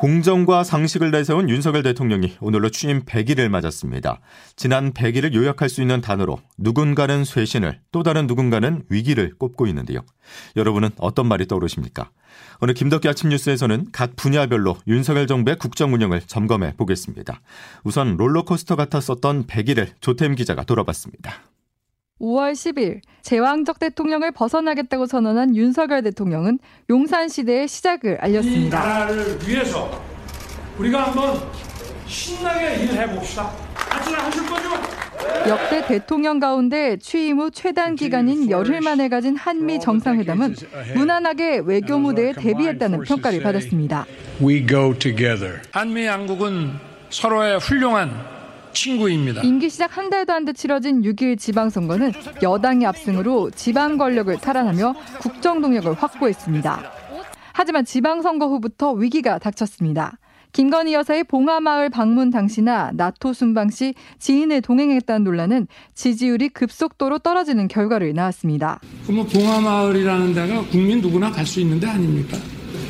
공정과 상식을 내세운 윤석열 대통령이 오늘로 취임 100일을 맞았습니다. 지난 100일을 요약할 수 있는 단어로 누군가는 쇄신을 또 다른 누군가는 위기를 꼽고 있는데요. 여러분은 어떤 말이 떠오르십니까? 오늘 김덕기 아침 뉴스에서는 각 분야별로 윤석열 정부의 국정 운영을 점검해 보겠습니다. 우선 롤러코스터 같았었던 100일을 조태임 기자가 돌아봤습니다. 5월 10일 제왕적 대통령을 벗어나겠다고 선언한 윤석열 대통령은 용산 시대의 시작을 알렸습니다. 이 나라를 위해서 우리가 한번 신나게 일해 봅시다. 같이 하실 거죠? 역대 대통령 가운데 취임 후 최단 기간인 열흘 만에 가진 한미 정상회담은 무난하게 외교 무대에 대비했다는 평가를 받았습니다. 한미 양국은 서로의 훌륭한 친구입니다. 임기 시작 한 달도 안 돼 치러진 6일 지방선거는 여당의 압승으로 지방 권력을 탈환하며 국정 동력을 확보했습니다. 하지만 지방선거 후부터 위기가 닥쳤습니다. 김건희 여사의 봉하마을 방문 당시나 나토 순방 시 지인을 동행했다는 논란은 지지율이 급속도로 떨어지는 결과를 낳았습니다. 그럼 봉하마을이라는 데가 국민 누구나 갈 수 있는 데 아닙니까?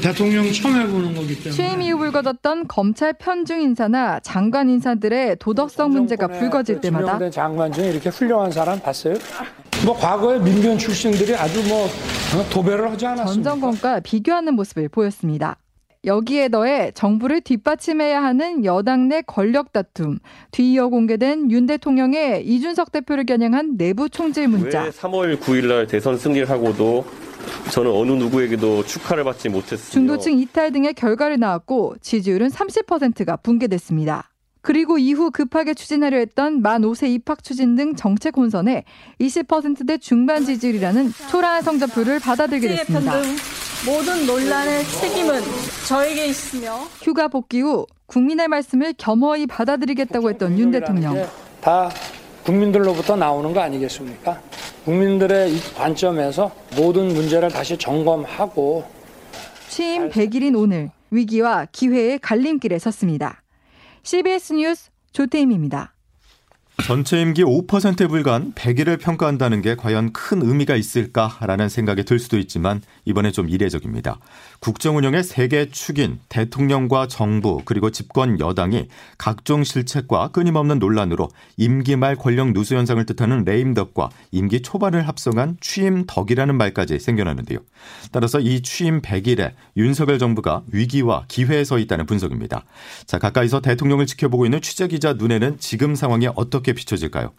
대통령 처음 해보는 거기 때문에. 취임 이후 불거졌던 검찰 편중 인사나 장관 인사들의 도덕성 문제가 불거질 때마다 장관 중에 이렇게 훌륭한 사람 봤어요? 뭐 과거에 민변 출신들이 아주 뭐 어, 도배를 하지 않았습니까? 전 정권과 비교하는 모습을 보였습니다. 여기에 더해 정부를 뒷받침해야 하는 여당 내 권력 다툼, 뒤이어 공개된 윤 대통령의 이준석 대표를 겨냥한 내부 총질 문자. 왜 3월 9일 날 대선 승리를 하고도 저는 어느 누구에게도 축하를 받지 못했습니다. 중도층 이탈 등의 결과를 나왔고 지지율은 30%가 붕괴됐습니다. 그리고 이후 급하게 추진하려 했던 만 5세 입학 추진 등 정책 혼선에 20%대 중반 지지율이라는 초라한 성적표를 받아들게 됐습니다. 모든 논란의 책임은 저에게 있으며 휴가 복귀 후 국민의 말씀을 겸허히 받아들이겠다고 했던 윤 대통령. 다 국민들로부터 나오는 거 아니겠습니까? 국민들의 관점에서 모든 문제를 다시 점검하고 취임 100일인 오늘 위기와 기회의 갈림길에 섰습니다. CBS 뉴스 조태임입니다. 전체 임기 5%에 불과한 100일을 평가한다는 게 과연 큰 의미가 있을까라는 생각이 들 수도 있지만 이번에 좀 이례적입니다. 국정 운영의 세계 축인 대통령과 정부 그리고 집권 여당이 각종 실책과 끊임없는 논란으로 임기 말 권력 누수 현상을 뜻하는 레임덕과 임기 초반을 합성한 취임 덕이라는 말까지 생겨나는데요. 따라서 이 취임 100일에 윤석열 정부가 위기와 기회에 서 있다는 분석입니다. 자, 가까이서 대통령을 지켜보고 있는 취재 기자 눈에는 지금 상황이 어떻게 어떻게 비춰질까요?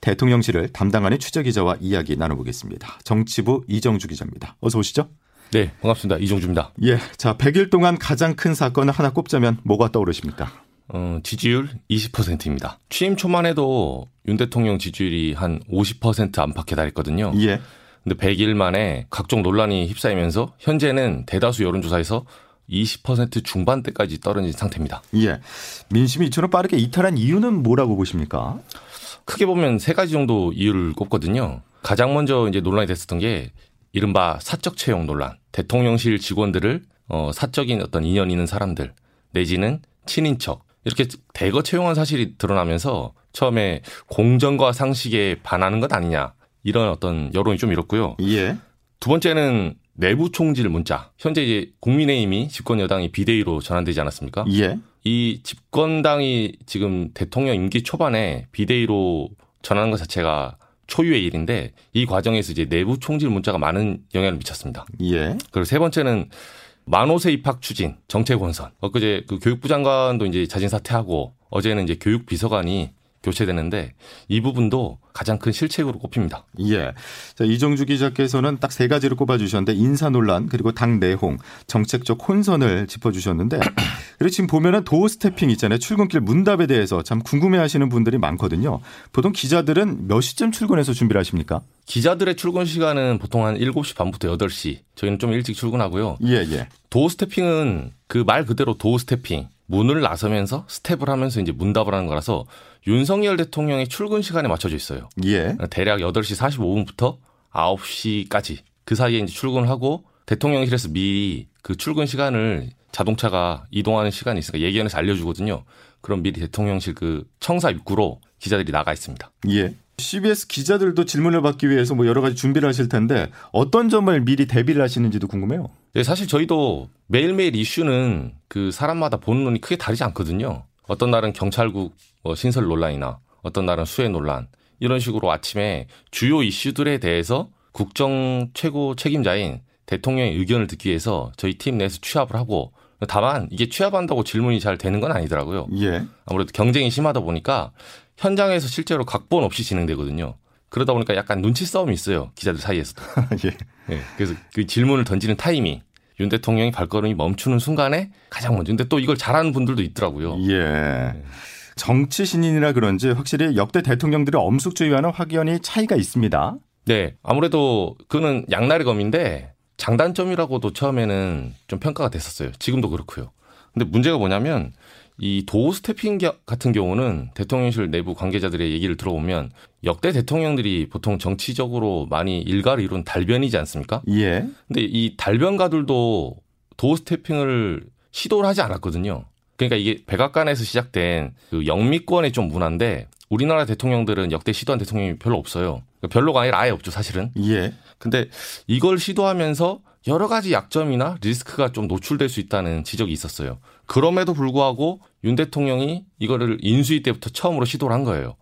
대통령실을 담당하는 취재기자와 이야기 나눠보겠습니다. 정치부 이정주 기자입니다. 어서 오시죠. 네, 반갑습니다. 이정주입니다. 예, 자 100일 동안 가장 큰 사건을 하나 꼽자면 뭐가 떠오르십니까? 어, 지지율 20%입니다. 취임 초만 해도 윤 대통령 지지율이 한 50% 안팎에 달했거든요. 예. 근데 100일 만에 각종 논란이 휩싸이면서 현재는 대다수 여론조사에서 20% 중반대까지 떨어진 상태입니다. 예. 민심이 이처럼 빠르게 이탈한 이유는 뭐라고 보십니까? 크게 보면 세 가지 정도 이유를 꼽거든요. 가장 먼저 이제 논란이 됐었던 게 이른바 사적 채용 논란. 대통령실 직원들을 어, 사적인 어떤 인연 있는 사람들 내지는 친인척 이렇게 대거 채용한 사실이 드러나면서 처음에 공정과 상식에 반하는 것 아니냐 이런 어떤 여론이 좀 일었고요. 예. 두 번째는 내부 총질 문자. 현재 이제 국민의힘이 집권 여당이 비대위로 전환되지 않았습니까? 예. 이 집권당이 지금 대통령 임기 초반에 비대위로 전환한 것 자체가 초유의 일인데 이 과정에서 이제 내부 총질 문자가 많은 영향을 미쳤습니다. 예. 그리고 세 번째는 만호세 입학 추진 정책 원선. 엊그제 그 교육부 장관도 이제 자진 사퇴하고 어제는 이제 교육 비서관이 교체되는데 이 부분도 가장 큰 실책으로 꼽힙니다. 예. 자, 이정주 기자께서는 딱 세 가지를 꼽아주셨는데 인사 논란 그리고 당 내홍, 정책적 혼선을 짚어주셨는데 그리고 지금 보면은 door stepping 있잖아요. 출근길 문답에 대해서 참 궁금해하시는 분들이 많거든요. 보통 기자들은 몇 시쯤 출근해서 준비를 하십니까? 기자들의 출근 시간은 보통 한 7시 반부터 8시. 저희는 좀 일찍 출근하고요. 예, 예. door stepping은 그 말 그대로 door stepping. 문을 나서면서 스텝을 하면서 이제 문답을 하는 거라서 윤석열 대통령의 출근 시간에 맞춰져 있어요. 예. 대략 8시 45분부터 9시까지 그 사이에 이제 출근을 하고 대통령실에서 미리 그 출근 시간을 자동차가 이동하는 시간이 있으니까 예견해서 알려주거든요. 그럼 미리 대통령실 그 청사 입구로 기자들이 나가 있습니다. 예. CBS 기자들도 질문을 받기 위해서 뭐 여러 가지 준비를 하실 텐데 어떤 점을 미리 대비를 하시는지도 궁금해요. 네, 사실 저희도 매일매일 이슈는 그 사람마다 보는 눈이 크게 다르지 않거든요. 어떤 날은 경찰국 뭐 신설 논란이나 어떤 날은 수해 논란 이런 식으로 아침에 주요 이슈들에 대해서 국정 최고 책임자인 대통령의 의견을 듣기 위해서 저희 팀 내에서 취합을 하고 다만 이게 취합한다고 질문이 잘 되는 건 아니더라고요. 예. 아무래도 경쟁이 심하다 보니까 현장에서 실제로 각본 없이 진행되거든요. 그러다 보니까 약간 눈치 싸움이 있어요. 기자들 사이에서도. 예. 네, 그래서 그 질문을 던지는 타이밍, 윤 대통령이 발걸음이 멈추는 순간에 가장 먼저. 근데 또 이걸 잘하는 분들도 있더라고요. 예. 정치 신인이라 그런지 확실히 역대 대통령들의 엄숙주의와는 확연히 차이가 있습니다. 네, 아무래도 그는 양날의 검인데 장단점이라고도 처음에는 좀 평가가 됐었어요. 지금도 그렇고요. 근데 문제가 뭐냐면 이 도우 스태핑 같은 경우는 대통령실 내부 관계자들의 얘기를 들어보면 역대 대통령들이 보통 정치적으로 많이 일가를 이룬 달변이지 않습니까? 예. 근데 이 달변가들도 도우 스태핑을 시도를 하지 않았거든요. 그러니까 이게 백악관에서 시작된 그 영미권의 좀 문화인데 우리나라 대통령들은 역대 시도한 대통령이 별로 없어요. 그러니까 별로가 아니라 아예 없죠, 사실은. 예. 근데 이걸 시도하면서 여러 가지 약점이나 리스크가 좀 노출될 수 있다는 지적이 있었어요. 그럼에도 불구하고 윤 대통령이 이거를 인수위 때부터 처음으로 시도를 한 거예요.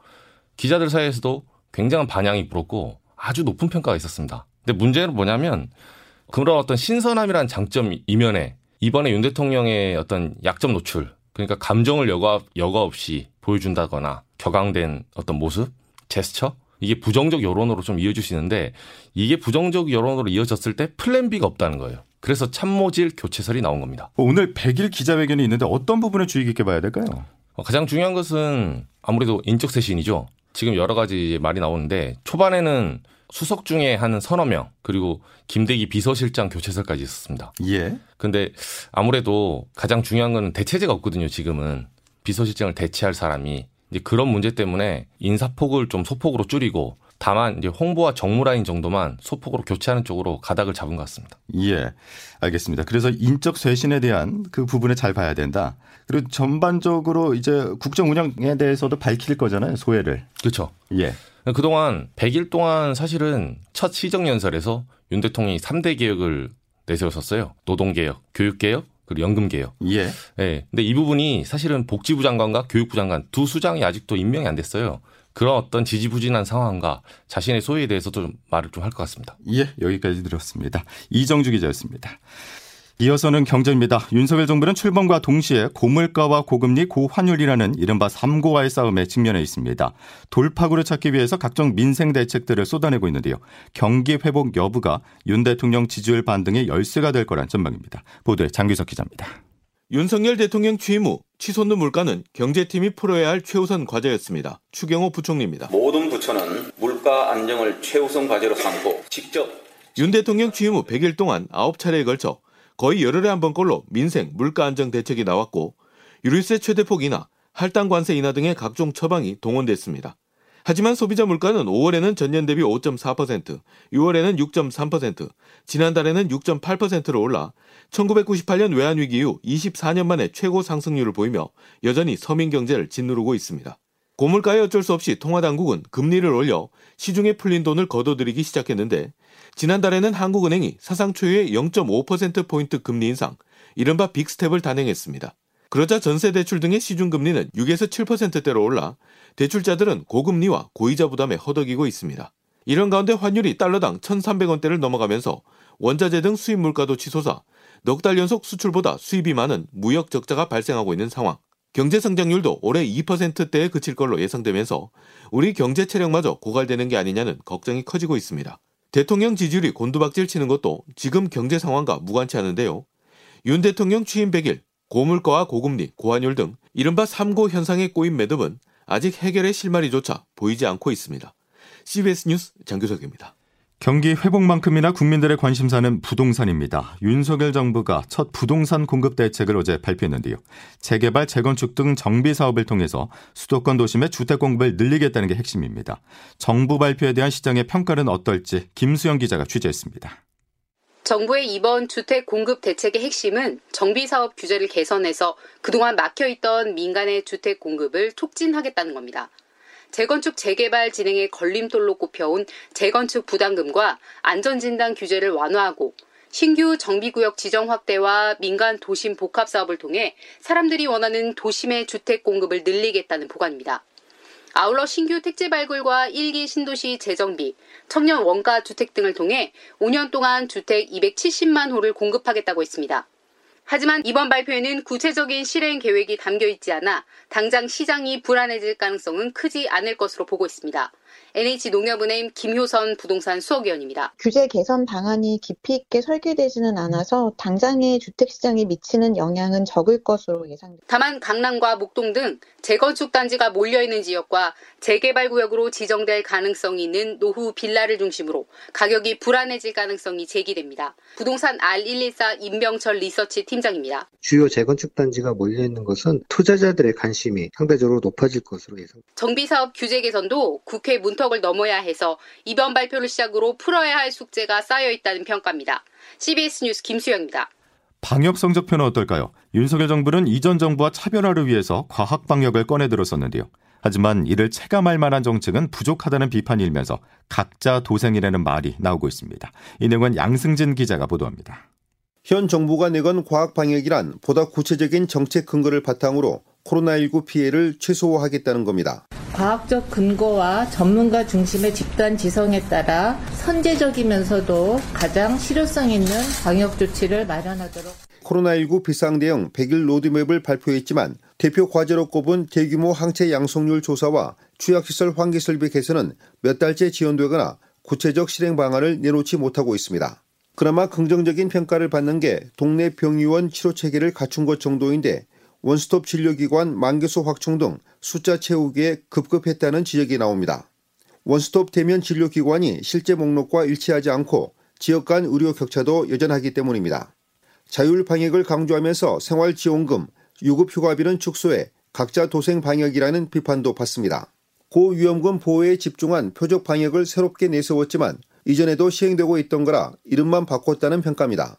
기자들 사이에서도 굉장한 반향이 불었고 아주 높은 평가가 있었습니다. 근데 문제는 뭐냐면 그런 어떤 신선함이라는 장점 이면에 이번에 윤 대통령의 어떤 약점 노출 그러니까 감정을 여과, 여과 없이 보여준다거나 격앙된 어떤 모습, 제스처 이게 부정적 여론으로 좀 이어질 수 있는데 이게 부정적 여론으로 이어졌을 때 플랜 B가 없다는 거예요. 그래서 참모질 교체설이 나온 겁니다. 오늘 100일 기자회견이 있는데 어떤 부분을 주의 깊게 봐야 될까요? 어, 가장 중요한 것은 아무래도 인적 쇄신이죠. 지금 여러 가지 말이 나오는데 초반에는 수석 중에 한 서너 명 그리고 김대기 비서실장 교체설까지 있었습니다. 예. 근데 아무래도 가장 중요한 거는 대체제가 없거든요. 지금은 비서실장을 대체할 사람이 이제 그런 문제 때문에 인사폭을 좀 소폭으로 줄이고 다만 이제 홍보와 정무라인 정도만 소폭으로 교체하는 쪽으로 가닥을 잡은 것 같습니다. 예. 알겠습니다. 그래서 인적 쇄신에 대한 그 부분을 잘 봐야 된다. 그리고 전반적으로 이제 국정 운영에 대해서도 밝힐 거잖아요. 소회를. 그렇죠. 예. 그동안 100일 동안 사실은 첫 시정연설에서 윤 대통령이 3대 개혁을 내세웠었어요. 노동개혁, 교육개혁, 그리고 연금 개혁. 예. 예. 근데 이 부분이 사실은 복지부 장관과 교육부 장관 두 수장이 아직도 임명이 안 됐어요. 그런 어떤 지지부진한 상황과 자신의 소유에 대해서도 좀 말을 좀 할 것 같습니다. 예, 여기까지 들었습니다. 이정주 기자였습니다. 이어서는 경제입니다. 윤석열 정부는 출범과 동시에 고물가와 고금리, 고환율이라는 이른바 삼고와의 싸움에 직면해 있습니다. 돌파구를 찾기 위해서 각종 민생 대책들을 쏟아내고 있는데요. 경기 회복 여부가 윤 대통령 지지율 반등의 열쇠가 될 거란 전망입니다. 보도에 장규석 기자입니다. 윤석열 대통령 취임 후 치솟는 물가는 경제팀이 풀어야 할 최우선 과제였습니다. 추경호 부총리입니다. 모든 부처는 물가 안정을 최우선 과제로 삼고 직접 윤 대통령 취임 후 100일 동안 9차례에 걸쳐 거의 열흘에 한 번꼴로 민생, 물가 안정 대책이 나왔고 유류세 최대폭 인하, 할당 관세 인하 등의 각종 처방이 동원됐습니다. 하지만 소비자 물가는 5월에는 전년 대비 5.4%, 6월에는 6.3%, 지난달에는 6.8%로 올라 1998년 외환위기 이후 24년 만에 최고 상승률을 보이며 여전히 서민 경제를 짓누르고 있습니다. 고물가에 어쩔 수 없이 통화당국은 금리를 올려 시중에 풀린 돈을 걷어들이기 시작했는데 지난달에는 한국은행이 사상 초유의 0.5%포인트 금리 인상, 이른바 빅스텝을 단행했습니다. 그러자 전세 대출 등의 시중 금리는 6에서 7%대로 올라 대출자들은 고금리와 고이자 부담에 허덕이고 있습니다. 이런 가운데 환율이 달러당 1,300원대를 넘어가면서 원자재 등 수입 물가도 치솟아 넉 달 연속 수출보다 수입이 많은 무역 적자가 발생하고 있는 상황. 경제 성장률도 올해 2%대에 그칠 걸로 예상되면서 우리 경제 체력마저 고갈되는 게 아니냐는 걱정이 커지고 있습니다. 대통령 지지율이 곤두박질 치는 것도 지금 경제 상황과 무관치 않은데요. 윤 대통령 취임 100일, 고물가와 고금리, 고환율 등 이른바 3고 현상에 꼬인 매듭은 아직 해결의 실마리조차 보이지 않고 있습니다. CBS 뉴스 장규석입니다. 경기 회복만큼이나 국민들의 관심사는 부동산입니다. 윤석열 정부가 첫 부동산 공급 대책을 어제 발표했는데요. 재개발, 재건축 등 정비 사업을 통해서 수도권 도심의 주택 공급을 늘리겠다는 게 핵심입니다. 정부 발표에 대한 시장의 평가는 어떨지 김수영 기자가 취재했습니다. 정부의 이번 주택 공급 대책의 핵심은 정비 사업 규제를 개선해서 그동안 막혀 있던 민간의 주택 공급을 촉진하겠다는 겁니다. 재건축 재개발 진행의 걸림돌로 꼽혀온 재건축 부담금과 안전진단 규제를 완화하고 신규 정비구역 지정 확대와 민간 도심 복합 사업을 통해 사람들이 원하는 도심의 주택 공급을 늘리겠다는 보관입니다. 아울러 신규 택지 발굴과 일기 신도시 재정비, 청년 원가 주택 등을 통해 5년 동안 주택 270만 호를 공급하겠다고 했습니다. 하지만 이번 발표에는 구체적인 실행 계획이 담겨 있지 않아 당장 시장이 불안해질 가능성은 크지 않을 것으로 보고 있습니다. NH농협은행 김효선 부동산 수석위원입니다. 규제 개선 방안이 깊이 있게 설계되지는 않아서 당장의 주택시장에 미치는 영향은 적을 것으로 예상됩니다. 다만 강남과 목동 등 재건축 단지가 몰려있는 지역과 재개발 구역으로 지정될 가능성이 있는 노후 빌라를 중심으로 가격이 불안해질 가능성이 제기됩니다. 부동산 R114 임병철 리서치 팀장입니다. 주요 재건축 단지가 몰려있는 것은 투자자들의 관심이 상대적으로 높아질 것으로 예상됩니다. 정비사업 규제 개선도 국회 문턱 문턱을 넘어야 해서 이번 발표를 시작으로 풀어야 할 숙제가 쌓여 있다는 평가입니다. CBS 뉴스 김수영입니다. 방역 성적표는 어떨까요? 윤석열 정부는 이전 정부와 차별화를 위해서 과학 방역을 꺼내 들었었는데요. 하지만 이를 체감할 만한 정책은 부족하다는 비판이 일면서 각자 도생이라는 말이 나오고 있습니다. 이 내용은 양승진 기자가 보도합니다. 현 정부가 내건 과학 방역이란 보다 구체적인 정책 근거를 바탕으로 코로나19 피해를 최소화하겠다는 겁니다. 과학적 근거와 전문가 중심의 집단 지성에 따라 선제적이면서도 가장 실효성 있는 방역 조치를 마련하도록 코로나19 비상대응 100일 로드맵을 발표했지만 대표 과제로 꼽은 대규모 항체 양성률 조사와 취약시설 환기 설비 개선은 몇 달째 지연되거나 구체적 실행 방안을 내놓지 못하고 있습니다. 그나마 긍정적인 평가를 받는 게 동네 병의원 치료 체계를 갖춘 것 정도인데 원스톱 진료기관 만개소 확충 등 숫자 채우기에 급급했다는 지적이 나옵니다. 원스톱 대면 진료기관이 실제 목록과 일치하지 않고 지역 간 의료 격차도 여전하기 때문입니다. 자율 방역을 강조하면서 생활지원금, 유급 휴가비는 축소해 각자 도생 방역이라는 비판도 받습니다. 고위험군 보호에 집중한 표적 방역을 새롭게 내세웠지만 이전에도 시행되고 있던 거라 이름만 바꿨다는 평가입니다.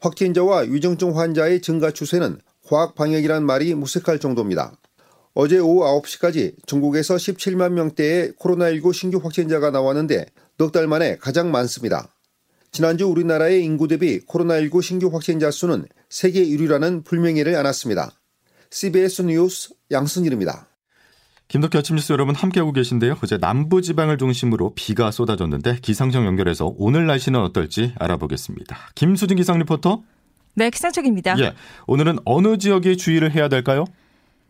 확진자와 위중증 환자의 증가 추세는 과학 방역이란 말이 무색할 정도입니다. 어제 오후 9시까지 전국에서 17만 명대의 코로나19 신규 확진자가 나왔는데 넉 달 만에 가장 많습니다. 지난주 우리나라의 인구 대비 코로나19 신규 확진자 수는 세계 1위라는 불명예를 안았습니다. CBS 뉴스 양승일입니다. 김덕기 아침 뉴스 여러분 함께하고 계신데요. 어제 남부 지방을 중심으로 비가 쏟아졌는데 기상청 연결해서 오늘 날씨는 어떨지 알아보겠습니다. 김수진 기상 리포터. 네, 기상청입니다. 예. 오늘은 어느 지역에 주의를 해야 될까요?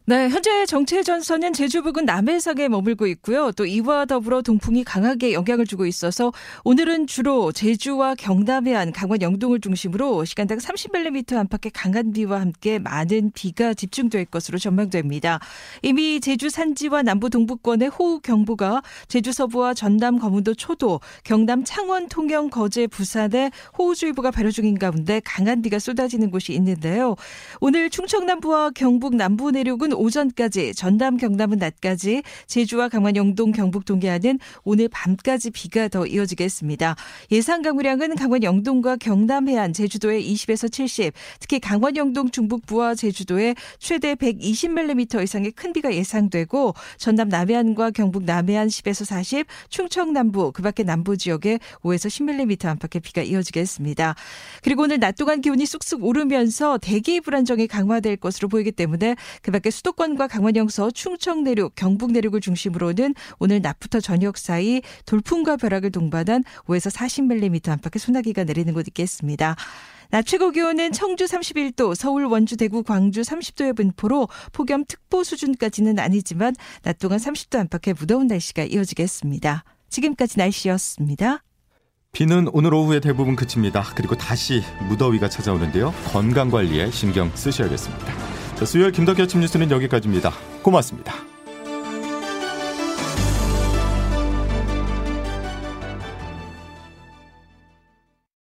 네, 현재 정체 전선은 제주 부근 남해상에 머물고 있고요. 또 이와 더불어 동풍이 강하게 영향을 주고 있어서 오늘은 주로 제주와 경남 해안, 강원 영동을 중심으로 시간당 30mm 안팎의 강한 비와 함께 많은 비가 집중될 것으로 전망됩니다. 이미 제주 산지와 남부 동부권의 호우 경보가 제주 서부와 전남 거문도 초도, 경남 창원 통영 거제 부산에 호우주의보가 발효 중인 가운데 강한 비가 쏟아지는 곳이 있는데요. 오늘 충청 남부와 경북 남부 내륙은 오전까지, 전남 경남은 낮까지, 제주와 강원 영동 경북 동해안은 오늘 밤까지 비가 더 이어지겠습니다. 예상 강우량은 강원 영동과 경남 해안, 제주도에 20에서 70, 특히 강원 영동 중북부와 제주도에 최대 120mm 이상의 큰 비가 예상되고 전남 남해안과 경북 남해안 10에서 40, 충청 남부, 그 밖에 남부 지역에 5에서 10mm 안팎의 비가 이어지겠습니다. 그리고 오늘 낮 동안 기온이 쑥쑥 오르면서 대기 불안정이 강화될 것으로 보이기 때문에 그 밖에 수 수도권과 강원 영서, 충청 내륙, 경북 내륙을 중심으로는 오늘 낮부터 저녁 사이 돌풍과 벼락을 동반한 5에서 40mm 안팎의 소나기가 내리는 곳 있겠습니다. 낮 최고 기온은 청주 31도, 서울, 원주, 대구, 광주 30도의 분포로 폭염 특보 수준까지는 아니지만 낮 동안 30도 안팎의 무더운 날씨가 이어지겠습니다. 지금까지 날씨였습니다. 비는 오늘 오후에 대부분 그칩니다. 그리고 다시 무더위가 찾아오는데요. 건강 관리에 신경 쓰셔야겠습니다. 수요일 김덕기 아침 뉴스는 여기까지입니다. 고맙습니다.